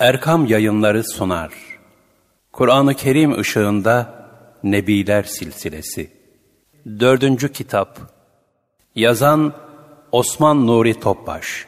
Erkam Yayınları sunar. Kur'an-ı Kerim ışığında Nebiler Silsilesi. Dördüncü kitap. Yazan Osman Nuri Topbaş.